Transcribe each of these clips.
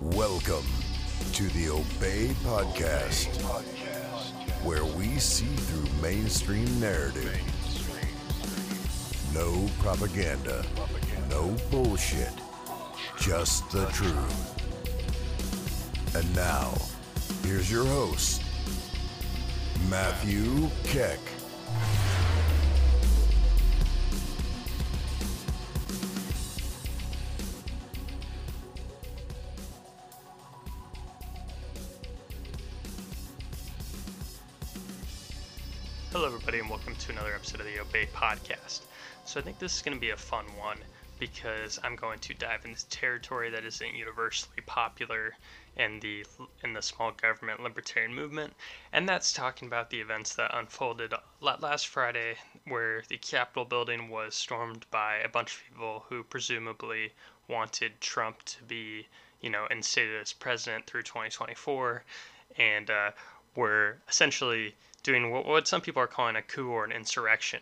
Welcome to the Obey Podcast, where we see through mainstream narrative. No propaganda, no bullshit, just the truth. And now, here's your host, Matthew Keck. To another episode of the Obey Podcast. So, I think this is going to be a fun one because I'm going to dive into territory that isn't universally popular in the in the small government libertarian movement, and that's talking about the events that unfolded last Friday, where the Capitol building was stormed by a bunch of people who presumably wanted Trump to be, you know, instated as president through 2024, and uh, were essentially doing what, what some people are calling a coup or an insurrection.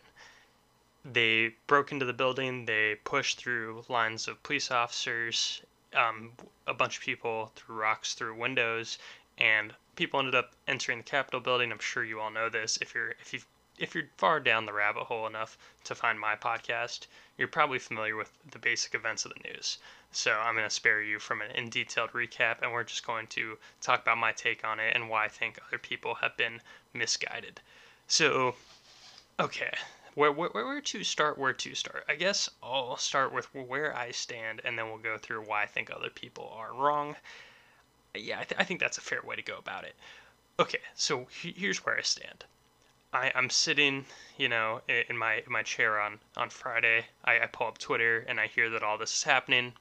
They broke into the building, they pushed through lines of police officers, um, a bunch of people threw rocks through windows, and people ended up entering the Capitol building. I'm sure you all know this. If you're if you if you're far down the rabbit hole enough to find my podcast, you're probably familiar with the basic events of the news. So I'm going to spare you from an in detailed recap, and we're just going to talk about my take on it and why I think other people have been misguided. So, okay, where, where, where to start? Where to start? I guess I'll start with where I stand, and then we'll go through why I think other people are wrong. Yeah, I, th- I think that's a fair way to go about it. Okay, so he- here's where I stand. I, I'm sitting, you know, in my in my chair on on Friday. I, I pull up Twitter and I hear that all this is happening,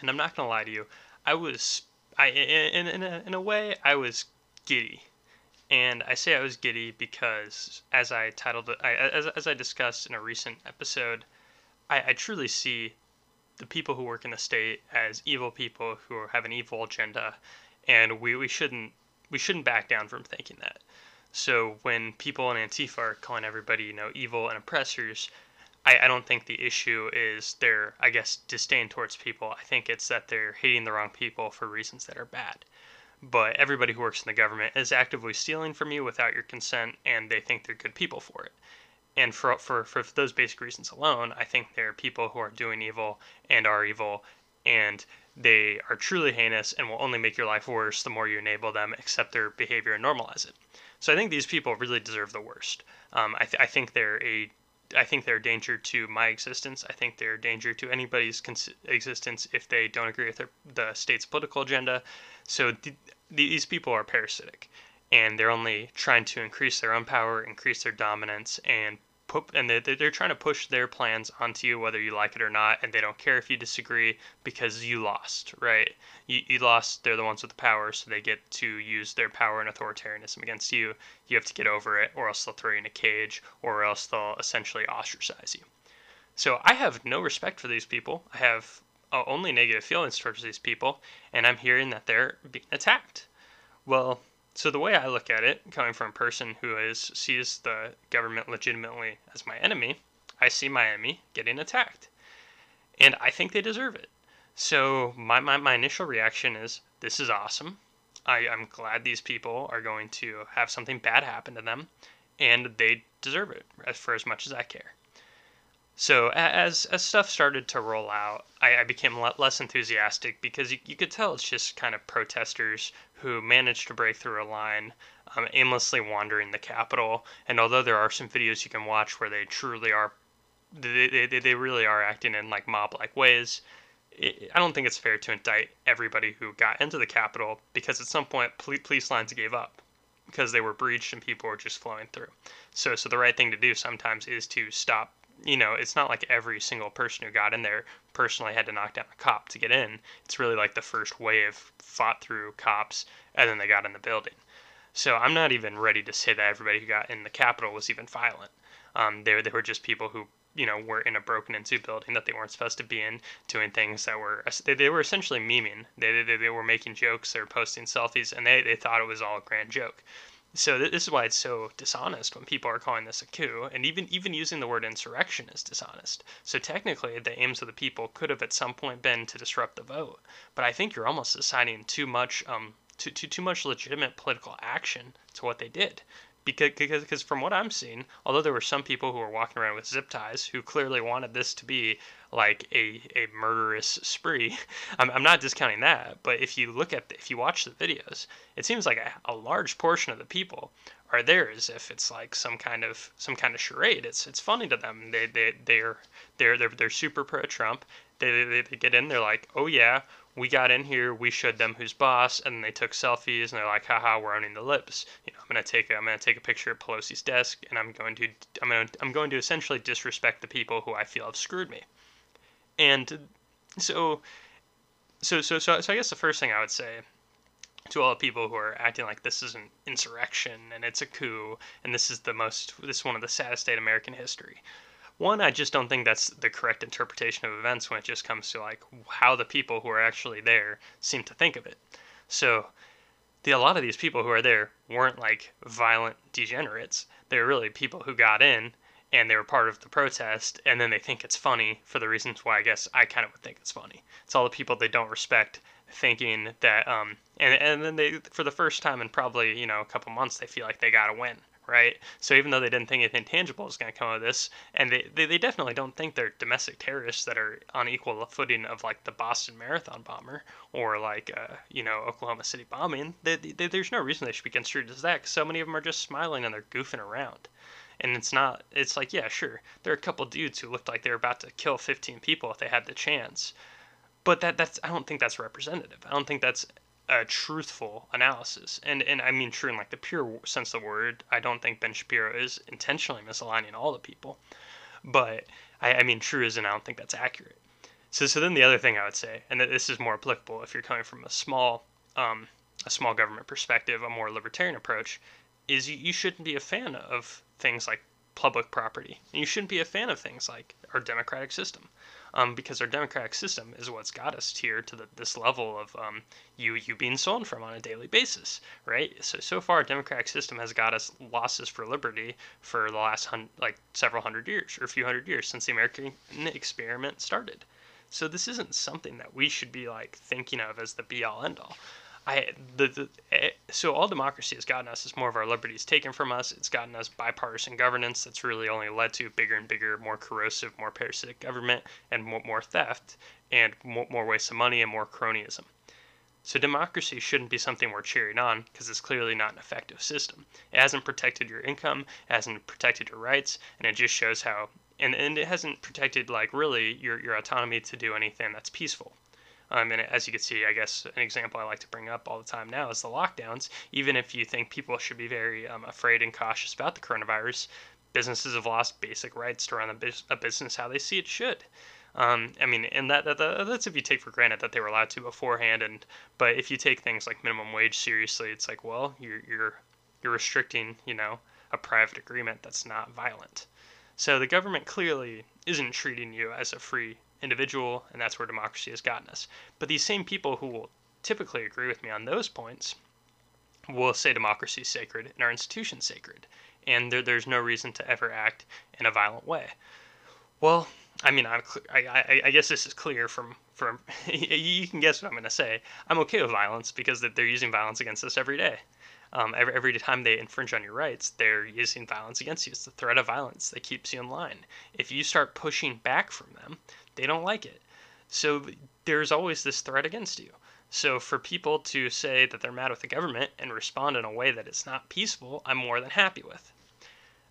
and I'm not gonna lie to you, I was I in in a, in a way I was giddy, and I say I was giddy because as I titled it, I, as as I discussed in a recent episode, I, I truly see the people who work in the state as evil people who have an evil agenda, and we, we shouldn't we shouldn't back down from thinking that. So when people in Antifa are calling everybody, you know, evil and oppressors, I, I don't think the issue is their, I guess, disdain towards people. I think it's that they're hating the wrong people for reasons that are bad. But everybody who works in the government is actively stealing from you without your consent, and they think they're good people for it. And for, for, for those basic reasons alone, I think there are people who are doing evil and are evil, and they are truly heinous and will only make your life worse the more you enable them accept their behavior and normalize it. So I think these people really deserve the worst. Um, I, th- I think they're a I think they're a danger to my existence. I think they're a danger to anybody's cons- existence if they don't agree with their, the state's political agenda. So th- these people are parasitic, and they're only trying to increase their own power, increase their dominance, and put and they're, they're trying to push their plans onto you whether you like it or not and they don't care if you disagree because you lost right? You, you lost they're the ones with the power so they get to use their power and authoritarianism against you. You have to get over it or else they'll throw you in a cage or else they'll essentially ostracize you. So i have no respect for these people. I have uh, only negative feelings towards these people and i'm hearing that they're being attacked. Well so the way I look at it, coming from a person who is sees the government legitimately as my enemy, I see my enemy getting attacked. And I think they deserve it. So my, my, my initial reaction is this is awesome. I, I'm glad these people are going to have something bad happen to them, and they deserve it for as much as I care. So as as stuff started to roll out, I, I became less enthusiastic because you, you could tell it's just kind of protesters who managed to break through a line, um, aimlessly wandering the Capitol. And although there are some videos you can watch where they truly are, they, they, they really are acting in like mob-like ways. It, I don't think it's fair to indict everybody who got into the Capitol because at some point police lines gave up because they were breached and people were just flowing through. So so the right thing to do sometimes is to stop you know, it's not like every single person who got in there personally had to knock down a cop to get in. It's really like the first wave fought through cops and then they got in the building. So I'm not even ready to say that everybody who got in the Capitol was even violent. Um, they, they were just people who, you know, were in a broken into building that they weren't supposed to be in, doing things that were, they, they were essentially memeing. They, they, they were making jokes, they were posting selfies, and they, they thought it was all a grand joke. So th- this is why it's so dishonest when people are calling this a coup, and even even using the word insurrection is dishonest. So technically, the aims of the people could have at some point been to disrupt the vote, but I think you're almost assigning too much um too too, too much legitimate political action to what they did. Because, because, because from what I'm seeing, although there were some people who were walking around with zip ties who clearly wanted this to be like a, a murderous spree. I'm, I'm not discounting that, but if you look at the, if you watch the videos, it seems like a, a large portion of the people are there as if it's like some kind of some kind of charade. It's it's funny to them. They they they're they're they're, they're super pro Trump. They, they, they get in. They're like, oh yeah, we got in here, we showed them who's boss, and they took selfies, and they're like, haha, we're owning the lips. You know, I'm gonna take a, I'm gonna take a picture of Pelosi's desk, and I'm going to I'm going to, I'm going to essentially disrespect the people who I feel have screwed me. And so, so, so, so, so I guess the first thing I would say to all the people who are acting like this is an insurrection and it's a coup and this is the most, this is one of the saddest day in American history. One, I just don't think that's the correct interpretation of events when it just comes to like how the people who are actually there seem to think of it. So, the, a lot of these people who are there weren't like violent degenerates. They were really people who got in and they were part of the protest, and then they think it's funny for the reasons why I guess I kind of would think it's funny. It's all the people they don't respect thinking that, um, and and then they for the first time in probably you know a couple months they feel like they got to win, right? So even though they didn't think anything tangible was going to come of this, and they, they, they definitely don't think they're domestic terrorists that are on equal footing of like the Boston Marathon bomber or like uh, you know Oklahoma City bombing, they, they, there's no reason they should be construed as that. Cause so many of them are just smiling and they're goofing around and it's not it's like yeah sure there are a couple dudes who looked like they were about to kill 15 people if they had the chance but that that's i don't think that's representative i don't think that's a truthful analysis. And and i mean true in like the pure sense of the word i don't think ben shapiro is intentionally misaligning all the people. But i, I mean true is and i don't think that's accurate. So so then the other thing i would say and this is more applicable if you're coming from a small um, a small government perspective a more libertarian approach is you, you shouldn't be a fan of things like public property. And you shouldn't be a fan of things like our democratic system, um, because our democratic system is what's got us here to the, this level of um, you you being stolen from on a daily basis, right? So so far, our democratic system has got us losses for liberty for the last hun- like several hundred years or a few hundred years since the American experiment started. So this isn't something that we should be like thinking of as the be all end all. I the, the eh, so all democracy has gotten us is more of our liberties taken from us. It's gotten us bipartisan governance that's really only led to bigger and bigger, more corrosive, more parasitic government and more, more theft and more, more waste of money and more cronyism. So democracy shouldn't be something we're cheering on because it's clearly not an effective system. It hasn't protected your income, it hasn't protected your rights, and it just shows how and, and it hasn't protected like really your, your autonomy to do anything that's peaceful. Um, and as you can see, I guess an example I like to bring up all the time now is the lockdowns. Even if you think people should be very um, afraid and cautious about the coronavirus, businesses have lost basic rights to run a, business how they see it should. Um, I mean, and that, that, that's if you take for granted that they were allowed to beforehand. And but if you take things like minimum wage seriously, it's like, well, you're you're you're restricting, you know, a private agreement that's not violent. So the government clearly isn't treating you as a free individual, and that's where democracy has gotten us. But these same people who will typically agree with me on those points will say democracy is sacred and our institutions sacred, and there, there's no reason to ever act in a violent way. Well, I mean, I'm, I, I, guess this is clear from from you can guess what I'm going to say. I'm okay with violence because they're using violence against us every day. Um, every, every time they infringe on your rights, they're using violence against you. It's the threat of violence that keeps you in line. If you start pushing back from them, they don't like it. So there's always this threat against you. So for people to say that they're mad with the government and respond in a way that it's not peaceful, I'm more than happy with.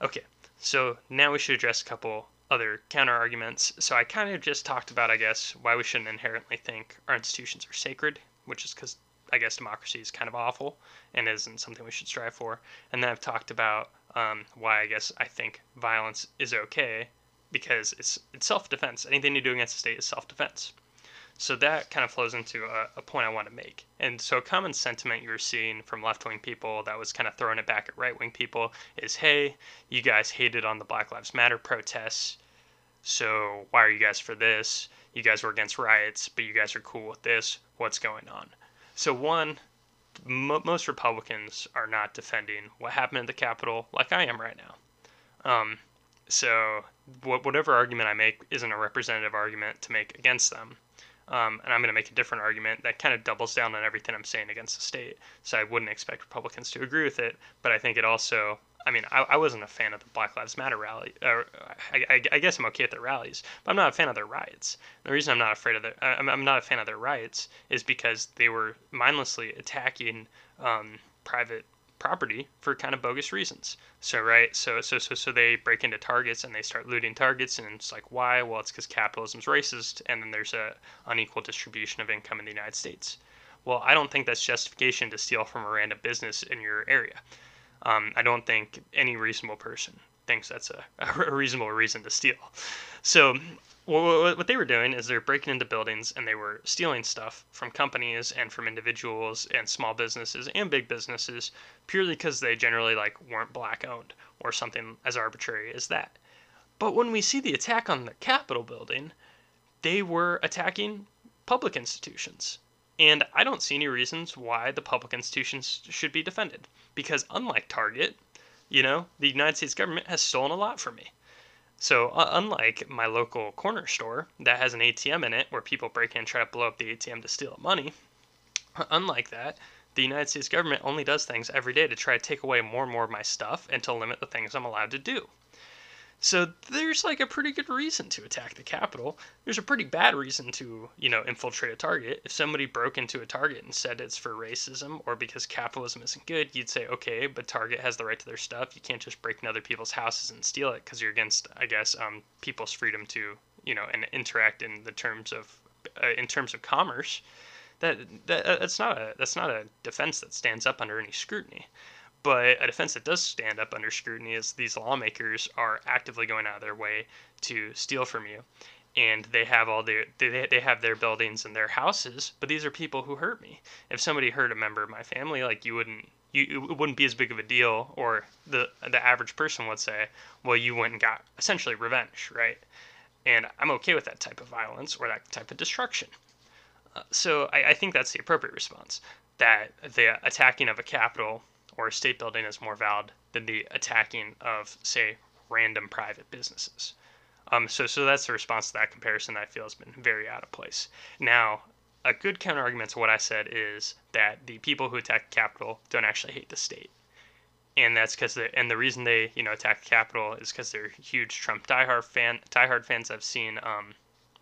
Okay, so now we should address a couple other counter arguments. So I kind of just talked about, I guess, why we shouldn't inherently think our institutions are sacred, which is because I guess democracy is kind of awful and isn't something we should strive for. And then I've talked about um, why I guess I think violence is okay because it's it's self-defense. Anything you do against the state is self-defense. So that kind of flows into a, a point I want to make. And so a common sentiment you're seeing from left-wing people that was kind of throwing it back at right-wing people is, hey, you guys hated on the Black Lives Matter protests, so why are you guys for this? You guys were against riots, but you guys are cool with this. What's going on? So one, m- most Republicans are not defending what happened at the Capitol like I am right now. Um, so whatever argument I make isn't a representative argument to make against them. Um, and I'm going to make a different argument that kind of doubles down on everything I'm saying against the state. So I wouldn't expect Republicans to agree with it, but I think it also. I mean, I, I wasn't a fan of the Black Lives Matter rally. Or I, I, I guess I'm okay with their rallies, but I'm not a fan of their riots. The reason I'm not afraid of their, I'm, I'm not a fan of their riots, is because they were mindlessly attacking um, private property for kind of bogus reasons. So right, so so so so they break into targets and they start looting targets, and it's like why? Well, it's because capitalism's racist, and then there's a unequal distribution of income in the United States. Well, I don't think that's justification to steal from a random business in your area. Um, I don't think any reasonable person thinks that's a, a reasonable reason to steal. So well, what they were doing is they're breaking into buildings and they were stealing stuff from companies and from individuals and small businesses and big businesses purely because they generally like weren't black owned or something as arbitrary as that. But when we see the attack on the Capitol building, they were attacking public institutions. And I don't see any reasons why the public institutions should be defended. Because unlike Target, you know, the United States government has stolen a lot from me. So, uh, unlike my local corner store that has an ATM in it where people break in and try to blow up the ATM to steal money, unlike that, the United States government only does things every day to try to take away more and more of my stuff and to limit the things I'm allowed to do. So there's like a pretty good reason to attack the Capitol. There's a pretty bad reason to, you know, infiltrate a Target. If somebody broke into a Target and said it's for racism or because capitalism isn't good, you'd say, okay, but Target has the right to their stuff. You can't just break into other people's houses and steal it because you're against, I guess, um, people's freedom to, you know, and interact in the terms of, uh, in terms of commerce. That, that that's not a that's not a defense that stands up under any scrutiny. But a defense that does stand up under scrutiny is these lawmakers are actively going out of their way to steal from you. And they have all their they, they have their buildings and their houses, but these are people who hurt me. If somebody hurt a member of my family, like you wouldn't you it wouldn't be as big of a deal, or the the average person would say, well, you went and got essentially revenge, right? And I'm okay with that type of violence or that type of destruction. Uh, so I, I think that's the appropriate response. That the attacking of a capitol or state building is more valid than the attacking of, say, random private businesses. Um, so, so that's the response to that comparison that I feel has been very out of place. Now, a good counter argument to what I said is that the people who attack the Capitol don't actually hate the state. And that's because and the reason they you know attack the Capitol is because they're huge Trump diehard fan diehard fans. I've seen um,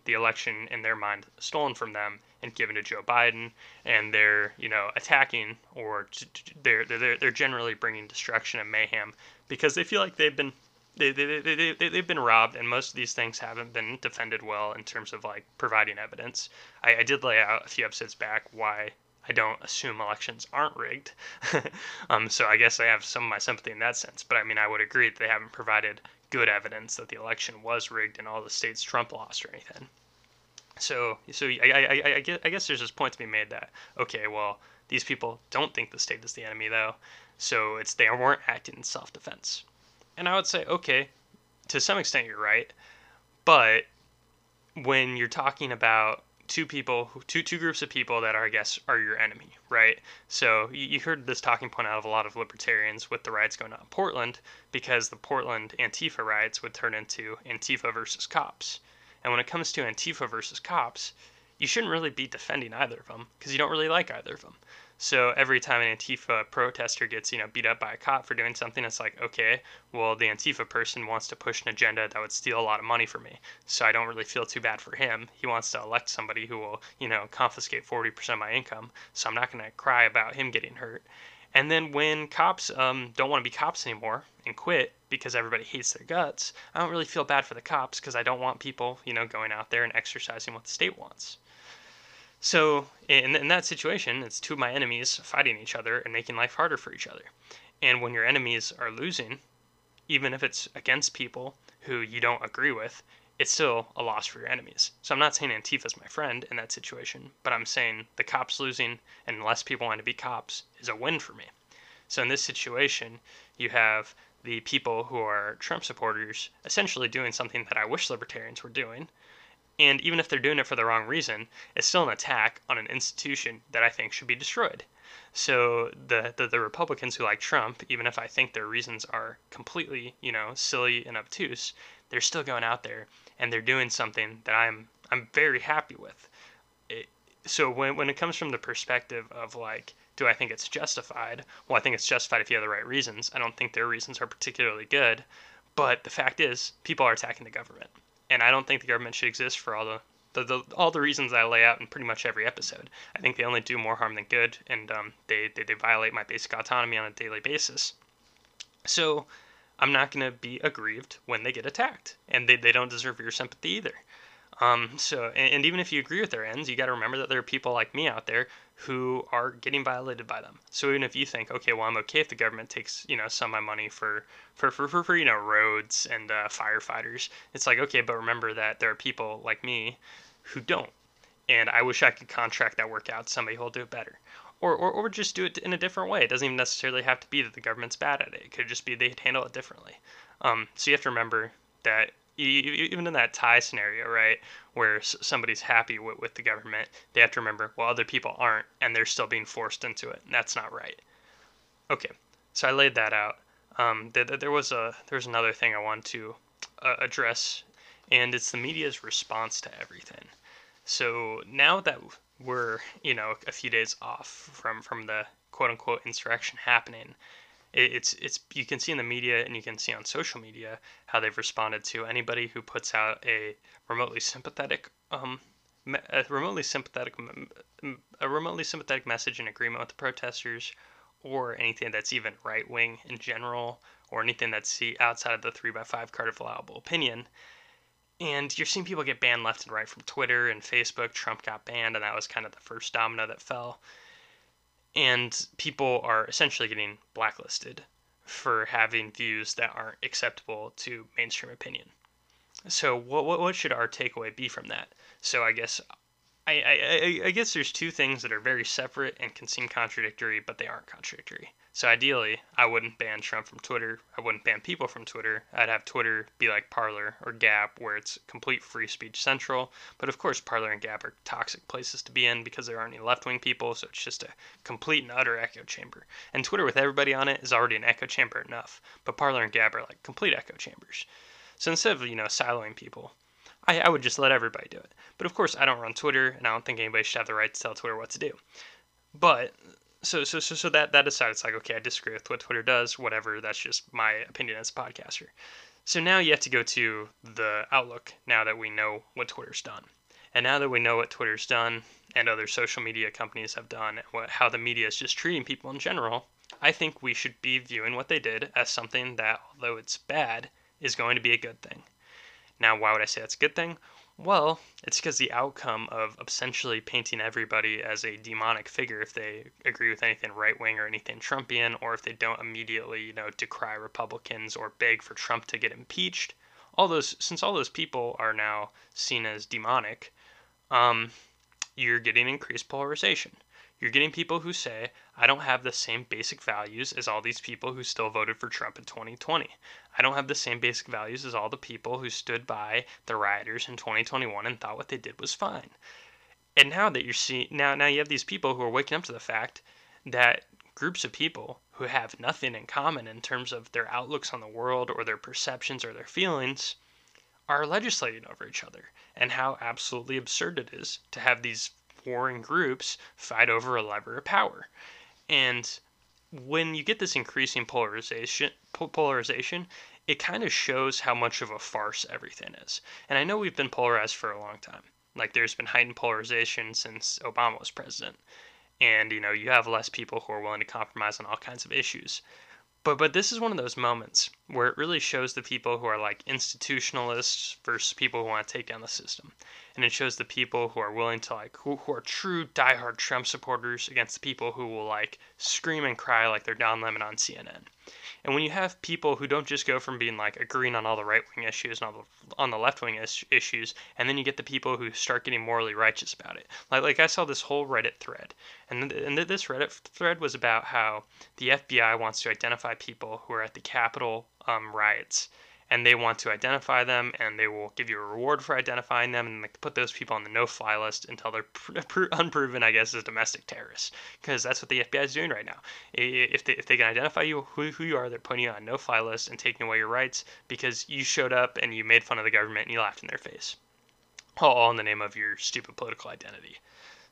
the election in their mind stolen from them and given to Joe Biden, and they're you know attacking or they're they're they're generally bringing destruction and mayhem because they feel like they've been they, they, they, they, they've been robbed and most of these things haven't been defended well in terms of like providing evidence I, I did lay out a few episodes back why I don't assume elections aren't rigged. um, so I guess I have some of my sympathy in that sense. But I mean, I would agree that they haven't provided good evidence that the election was rigged in all the states Trump lost or anything. So, so I, I, I, guess, I guess there's this point to be made that okay, well, these people don't think the state is the enemy though, so it's they weren't acting in self-defense. And I would say, okay, to some extent you're right, but when you're talking about two people, two two groups of people that are, I guess, are your enemy, right? So you, you heard this talking point out of a lot of libertarians with the riots going on in Portland, because the Portland Antifa riots would turn into Antifa versus cops. And when it comes to Antifa versus cops, you shouldn't really be defending either of them because you don't really like either of them. So every time an Antifa protester gets, you know, beat up by a cop for doing something, it's like, okay, well, the Antifa person wants to push an agenda that would steal a lot of money from me. So I don't really feel too bad for him. He wants to elect somebody who will, you know, confiscate 40% of my income. So I'm not going to cry about him getting hurt. And then when cops um, don't want to be cops anymore and quit because everybody hates their guts, I don't really feel bad for the cops because I don't want people, you know, going out there and exercising what the state wants. So in, in that situation, it's two of my enemies fighting each other and making life harder for each other. And when your enemies are losing, even if it's against people who you don't agree with, it's still a loss for your enemies. So I'm not saying Antifa's my friend in that situation, but I'm saying the cops losing and less people want to be cops is a win for me. So in this situation, you have the people who are Trump supporters essentially doing something that I wish libertarians were doing, And even if they're doing it for the wrong reason, it's still an attack on an institution that I think should be destroyed. So the, the, the Republicans who like Trump, even if I think their reasons are completely, you know, silly and obtuse, they're still going out there and they're doing something that I'm I'm very happy with. It, so when when it comes from the perspective of like, do I think it's justified? Well, I think it's justified if you have the right reasons. I don't think their reasons are particularly good, but the fact is, people are attacking the government, and I don't think the government should exist for all the the, the, all the reasons I lay out in pretty much every episode. I think they only do more harm than good, and um, they, they, they violate my basic autonomy on a daily basis. So I'm not going to be aggrieved when they get attacked, and they, they don't deserve your sympathy either. Um, so, and, and, even if you agree with their ends, you got to remember that there are people like me out there who are getting violated by them. So even if you think, okay, well, I'm okay if the government takes, you know, some of my money for, for, for, for, for you know, roads and uh, firefighters, it's like, okay, but remember that there are people like me who don't. And I wish I could contract that work out somebody who'll do it better. Or, or, or just do it in a different way. It doesn't even necessarily have to be that the government's bad at it. It could just be they handle it differently. Um, so you have to remember that even in that tie scenario, right, where somebody's happy with, with the government, they have to remember, well, other people aren't, and they're still being forced into it. And that's not right. Okay, so I laid that out. Um, there, there was a there was another thing I want to uh, address, and it's the media's response to everything. So now that we're you know a few days off from from the quote unquote insurrection happening, it's it's you can see in the media and you can see on social media how they've responded to anybody who puts out a remotely sympathetic um a remotely sympathetic a remotely sympathetic message in agreement with the protesters or anything that's even right wing in general or anything that's outside of the 3 by 5 card of allowable opinion and you're seeing people get banned left and right from Twitter and Facebook. Trump got banned, and that was kind of the first domino that fell and people are essentially getting blacklisted for having views that aren't acceptable to mainstream opinion. So what what, what should our takeaway be from that? So I guess I, I, I guess there's two things that are very separate and can seem contradictory, but they aren't contradictory. So ideally, I wouldn't ban Trump from Twitter. I wouldn't ban people from Twitter. I'd have Twitter be like Parler or Gab, where it's complete free speech central. But of course, Parler and Gab are toxic places to be in because there aren't any left wing people, so it's just a complete and utter echo chamber. And Twitter with everybody on it is already an echo chamber enough. But Parler and Gab are like complete echo chambers. So instead of, you know, siloing people, I, I would just let everybody do it. But of course, I don't run Twitter, and I don't think anybody should have the right to tell Twitter what to do. But so so so so that that aside, it's like okay, I disagree with what Twitter does. Whatever, that's just my opinion as a podcaster. So now you have to go to the outlook. Now that we know what Twitter's done, and now that we know what Twitter's done, and other social media companies have done, what, how the media is just treating people in general, I think we should be viewing what they did as something that, although it's bad, is going to be a good thing. Now, why would I say that's a good thing? Well, it's because the outcome of essentially painting everybody as a demonic figure, if they agree with anything right wing or anything Trumpian, or if they don't immediately, you know, decry Republicans or beg for Trump to get impeached, all those since all those people are now seen as demonic, um, you're getting increased polarization. You're getting people who say, I don't have the same basic values as all these people who still voted for Trump in 2020. I don't have the same basic values as all the people who stood by the rioters in 2021 and thought what they did was fine. And now that you're seeing, now, now you have these people who are waking up to the fact that groups of people who have nothing in common in terms of their outlooks on the world or their perceptions or their feelings are legislating over each other and how absolutely absurd it is to have these warring groups fight over a lever of power. And when you get this increasing polarization, polarization, it kind of shows how much of a farce everything is. And I know we've been polarized for a long time. Like there's been heightened polarization since Obama was president. And you know, you have less people who are willing to compromise on all kinds of issues. But but this is one of those moments where it really shows the people who are like institutionalists versus people who want to take down the system. And it shows the people who are willing to like who, who are true diehard Trump supporters against the people who will like scream and cry like they're Don Lemon on CNN. And when you have people who don't just go from being like agreeing on all the right wing issues and all the on the left wing is- issues, and then you get the people who start getting morally righteous about it. Like like I saw this whole Reddit thread, and th- and this Reddit thread was about how the FBI wants to identify people who are at the Capitol um, riots and they want to identify them and they will give you a reward for identifying them and like, put those people on the no-fly list until they're pr- pr- unproven i guess as domestic terrorists because that's what the fbi is doing right now. If they, if they can identify you who, who you are they're putting you on no-fly list and taking away your rights because you showed up and you made fun of the government and you laughed in their face all in the name of your stupid political identity.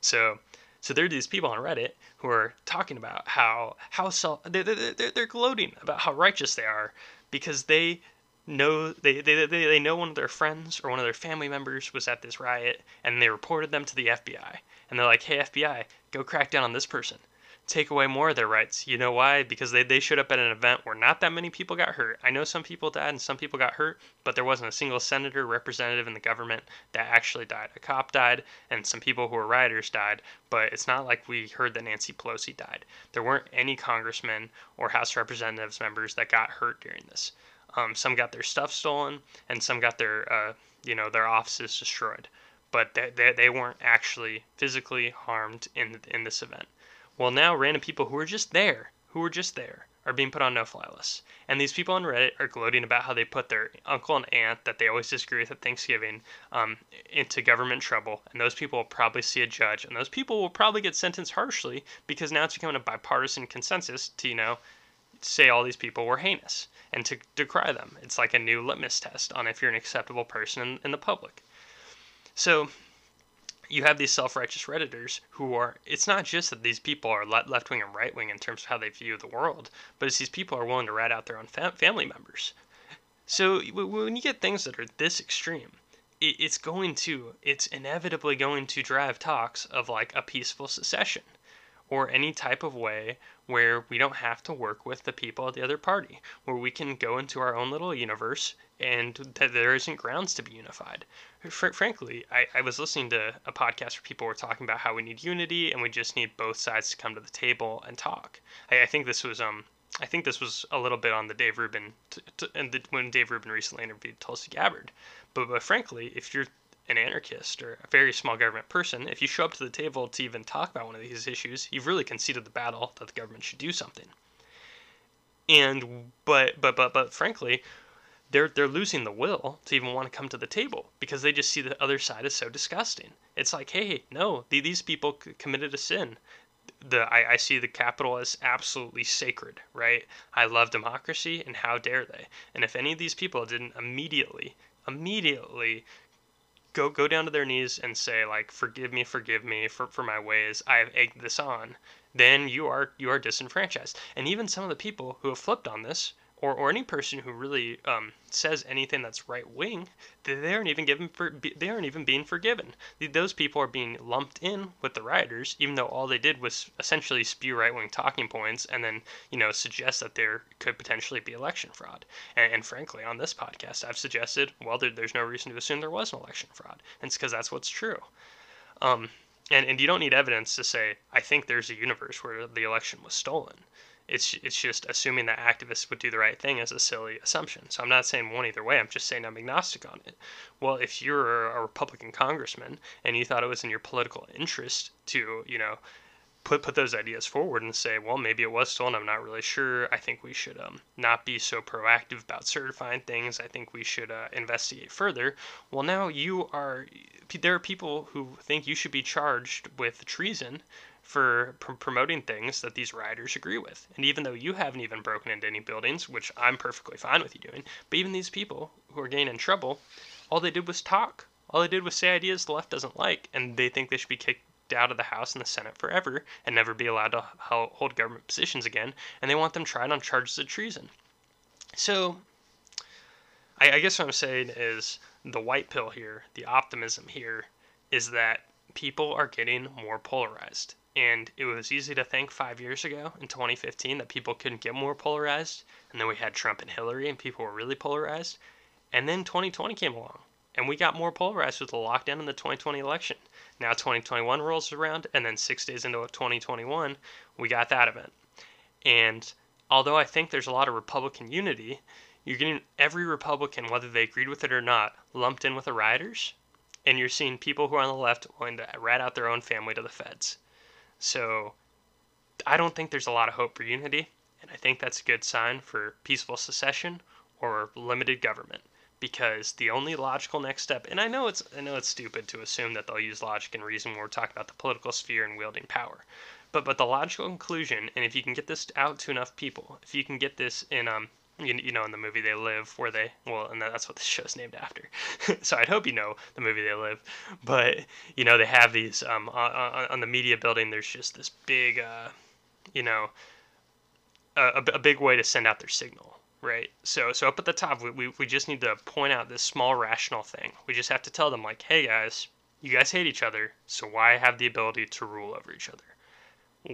So so there are these people on Reddit who are talking about how how self they're, they're, they're gloating about how righteous they are because they know they, they, they, they know one of their friends or one of their family members was at this riot and they reported them to the FBI and they're like hey FBI go crack down on this person. Take away more of their rights. You know why? Because they, they showed up at an event where not that many people got hurt. I know some people died and some people got hurt but there wasn't a single senator representative in the government that actually died. A cop died and some people who were rioters died but it's not like we heard that Nancy Pelosi died. There weren't any congressmen or House Representatives members that got hurt during this um, some got their stuff stolen, and some got their uh, you know their offices destroyed. But they, they, they weren't actually physically harmed in in this event. Well, now random people who were just there, who were just there, are being put on no-fly lists. And these people on Reddit are gloating about how they put their uncle and aunt that they always disagree with at Thanksgiving um, into government trouble. And those people will probably see a judge, and those people will probably get sentenced harshly because now it's becoming a bipartisan consensus to you know say all these people were heinous and to decry them. It's like a new litmus test on if you're an acceptable person in, in the public. So you have these self-righteous redditors who are it's not just that these people are left wing and right wing in terms of how they view the world but it's these people are willing to rat out their own fam- family members so when you get things that are this extreme it's going to it's inevitably going to drive talks of like a peaceful secession or any type of way where we don't have to work with the people of the other party, where we can go into our own little universe and that there isn't grounds to be unified. Fr- frankly, I, I was listening to a podcast where people were talking about how we need unity and we just need both sides to come to the table and talk. I, I think this was um I think this was a little bit on the Dave Rubin t- t- and the, when Dave Rubin recently interviewed Tulsi Gabbard. But, but frankly, if you're an anarchist or a very small government person, if you show up to the table to even talk about one of these issues, you've really conceded the battle that the government should do something. And but but but but frankly, they're they're losing the will to even want to come to the table because they just see the other side as so disgusting. It's like, hey, no, these people committed a sin. The I, I see the capitol as absolutely sacred, right? I love democracy, and how dare they? And if any of these people didn't immediately immediately go go down to their knees and say like forgive me forgive me for, for my ways. I have egged this on. Then you are you are disenfranchised. And even some of the people who have flipped on this or, or any person who really um, says anything that's right wing, they aren't even given for they aren't even being forgiven. Those people are being lumped in with the rioters, even though all they did was essentially spew right wing talking points and then you know suggest that there could potentially be election fraud. And, and frankly, on this podcast, I've suggested well, there, there's no reason to assume there was an election fraud, and it's because that's what's true. Um, and, and you don't need evidence to say, I think there's a universe where the election was stolen. It's it's just assuming that activists would do the right thing is a silly assumption. So I'm not saying one either way. I'm just saying I'm agnostic on it. Well, if you're a Republican congressman and you thought it was in your political interest to, you know, put put those ideas forward and say, well, maybe it was stolen. I'm not really sure. I think we should um, not be so proactive about certifying things. I think we should uh, investigate further. Well, now you are. There are people who think you should be charged with treason for pr- promoting things that these rioters agree with. And even though you haven't even broken into any buildings, which I'm perfectly fine with you doing, but even these people who are getting in trouble, all they did was talk. All they did was say ideas the left doesn't like, and they think they should be kicked out of the House and the Senate forever and never be allowed to hold government positions again, and they want them tried on charges of treason. So, I, I guess what I'm saying is the white pill here, the optimism here, is that people are getting more polarized. And it was easy to think five years ago in 2015 that people couldn't get more polarized. And then we had Trump and Hillary, and people were really polarized. And then 2020 came along, and we got more polarized with the lockdown in the 2020 election. Now 2021 rolls around, and then six days into 2021, we got that event. And although I think there's a lot of Republican unity, you're getting every Republican, whether they agreed with it or not, lumped in with the rioters. And you're seeing people who are on the left willing to rat out their own family to the feds. So I don't think there's a lot of hope for unity, and I think that's a good sign for peaceful secession or limited government because the only logical next step and I know it's I know it's stupid to assume that they'll use logic and reason when we're talking about the political sphere and wielding power. But but the logical conclusion and if you can get this out to enough people, if you can get this in um you, you know in the movie they live where they well and that's what the show's named after. So i'd hope you know the movie they live. But you know they have these um on, on the media building there's just this big uh you know a, a big way to send out their signal right? So so up at the top we, we, we just need to point out this small rational thing. We just have to tell them like hey guys you guys hate each other so why have the ability to rule over each other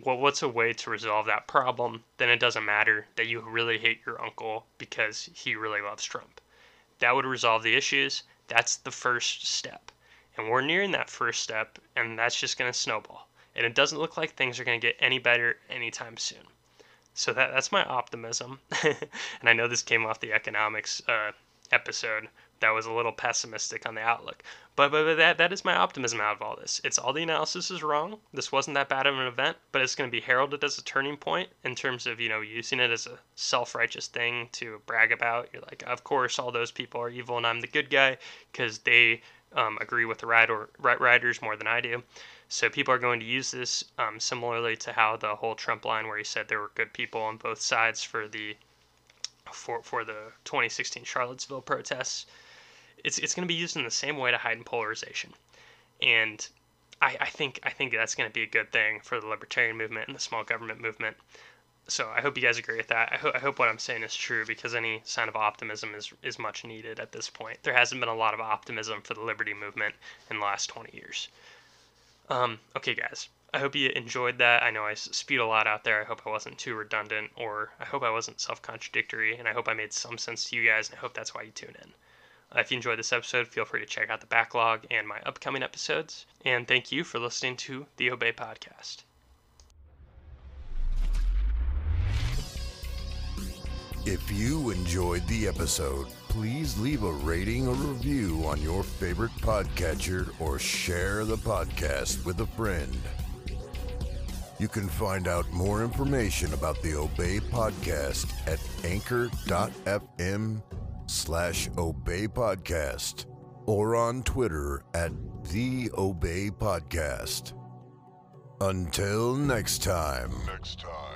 well, what's a way to resolve that problem? Then it doesn't matter that you really hate your uncle because he really loves Trump. That would resolve the issues. That's the first step. And we're nearing that first step, and that's just going to snowball. And it doesn't look like things are going to get any better anytime soon. So that, that's my optimism. and I know this came off the economics uh, episode that was a little pessimistic on the outlook. But, but, but that, that is my optimism out of all this. It's all the analysis is wrong. This wasn't that bad of an event, but it's going to be heralded as a turning point in terms of, you know, using it as a self righteous thing to brag about. You're like, of course, all those people are evil and I'm the good guy because they um, agree with the rider, riders more than I do. So people are going to use this um, similarly to how the whole Trump line, where he said there were good people on both sides for the for for the 2016 Charlottesville protests it's it's going to be used in the same way to heighten polarization, and I, I think I think that's going to be a good thing for the libertarian movement and the small government movement. So I hope you guys agree with that. I, ho- I hope what I'm saying is true because any sign of optimism is is much needed at this point. There hasn't been a lot of optimism for the liberty movement in the last 20 years. Um, okay, guys. I hope you enjoyed that. I know I spewed a lot out there. I hope I wasn't too redundant, or I hope I wasn't self contradictory, and I hope I made some sense to you guys, and I hope that's why you tune in. If you enjoyed this episode, feel free to check out the backlog and my upcoming episodes. And thank you for listening to the Obey Podcast. If you enjoyed the episode, please leave a rating or review on your favorite podcatcher or share the podcast with a friend. You can find out more information about the Obey podcast at anchor.fm slash Obey Podcast or on Twitter at The Obey Podcast. Until next time. Next time.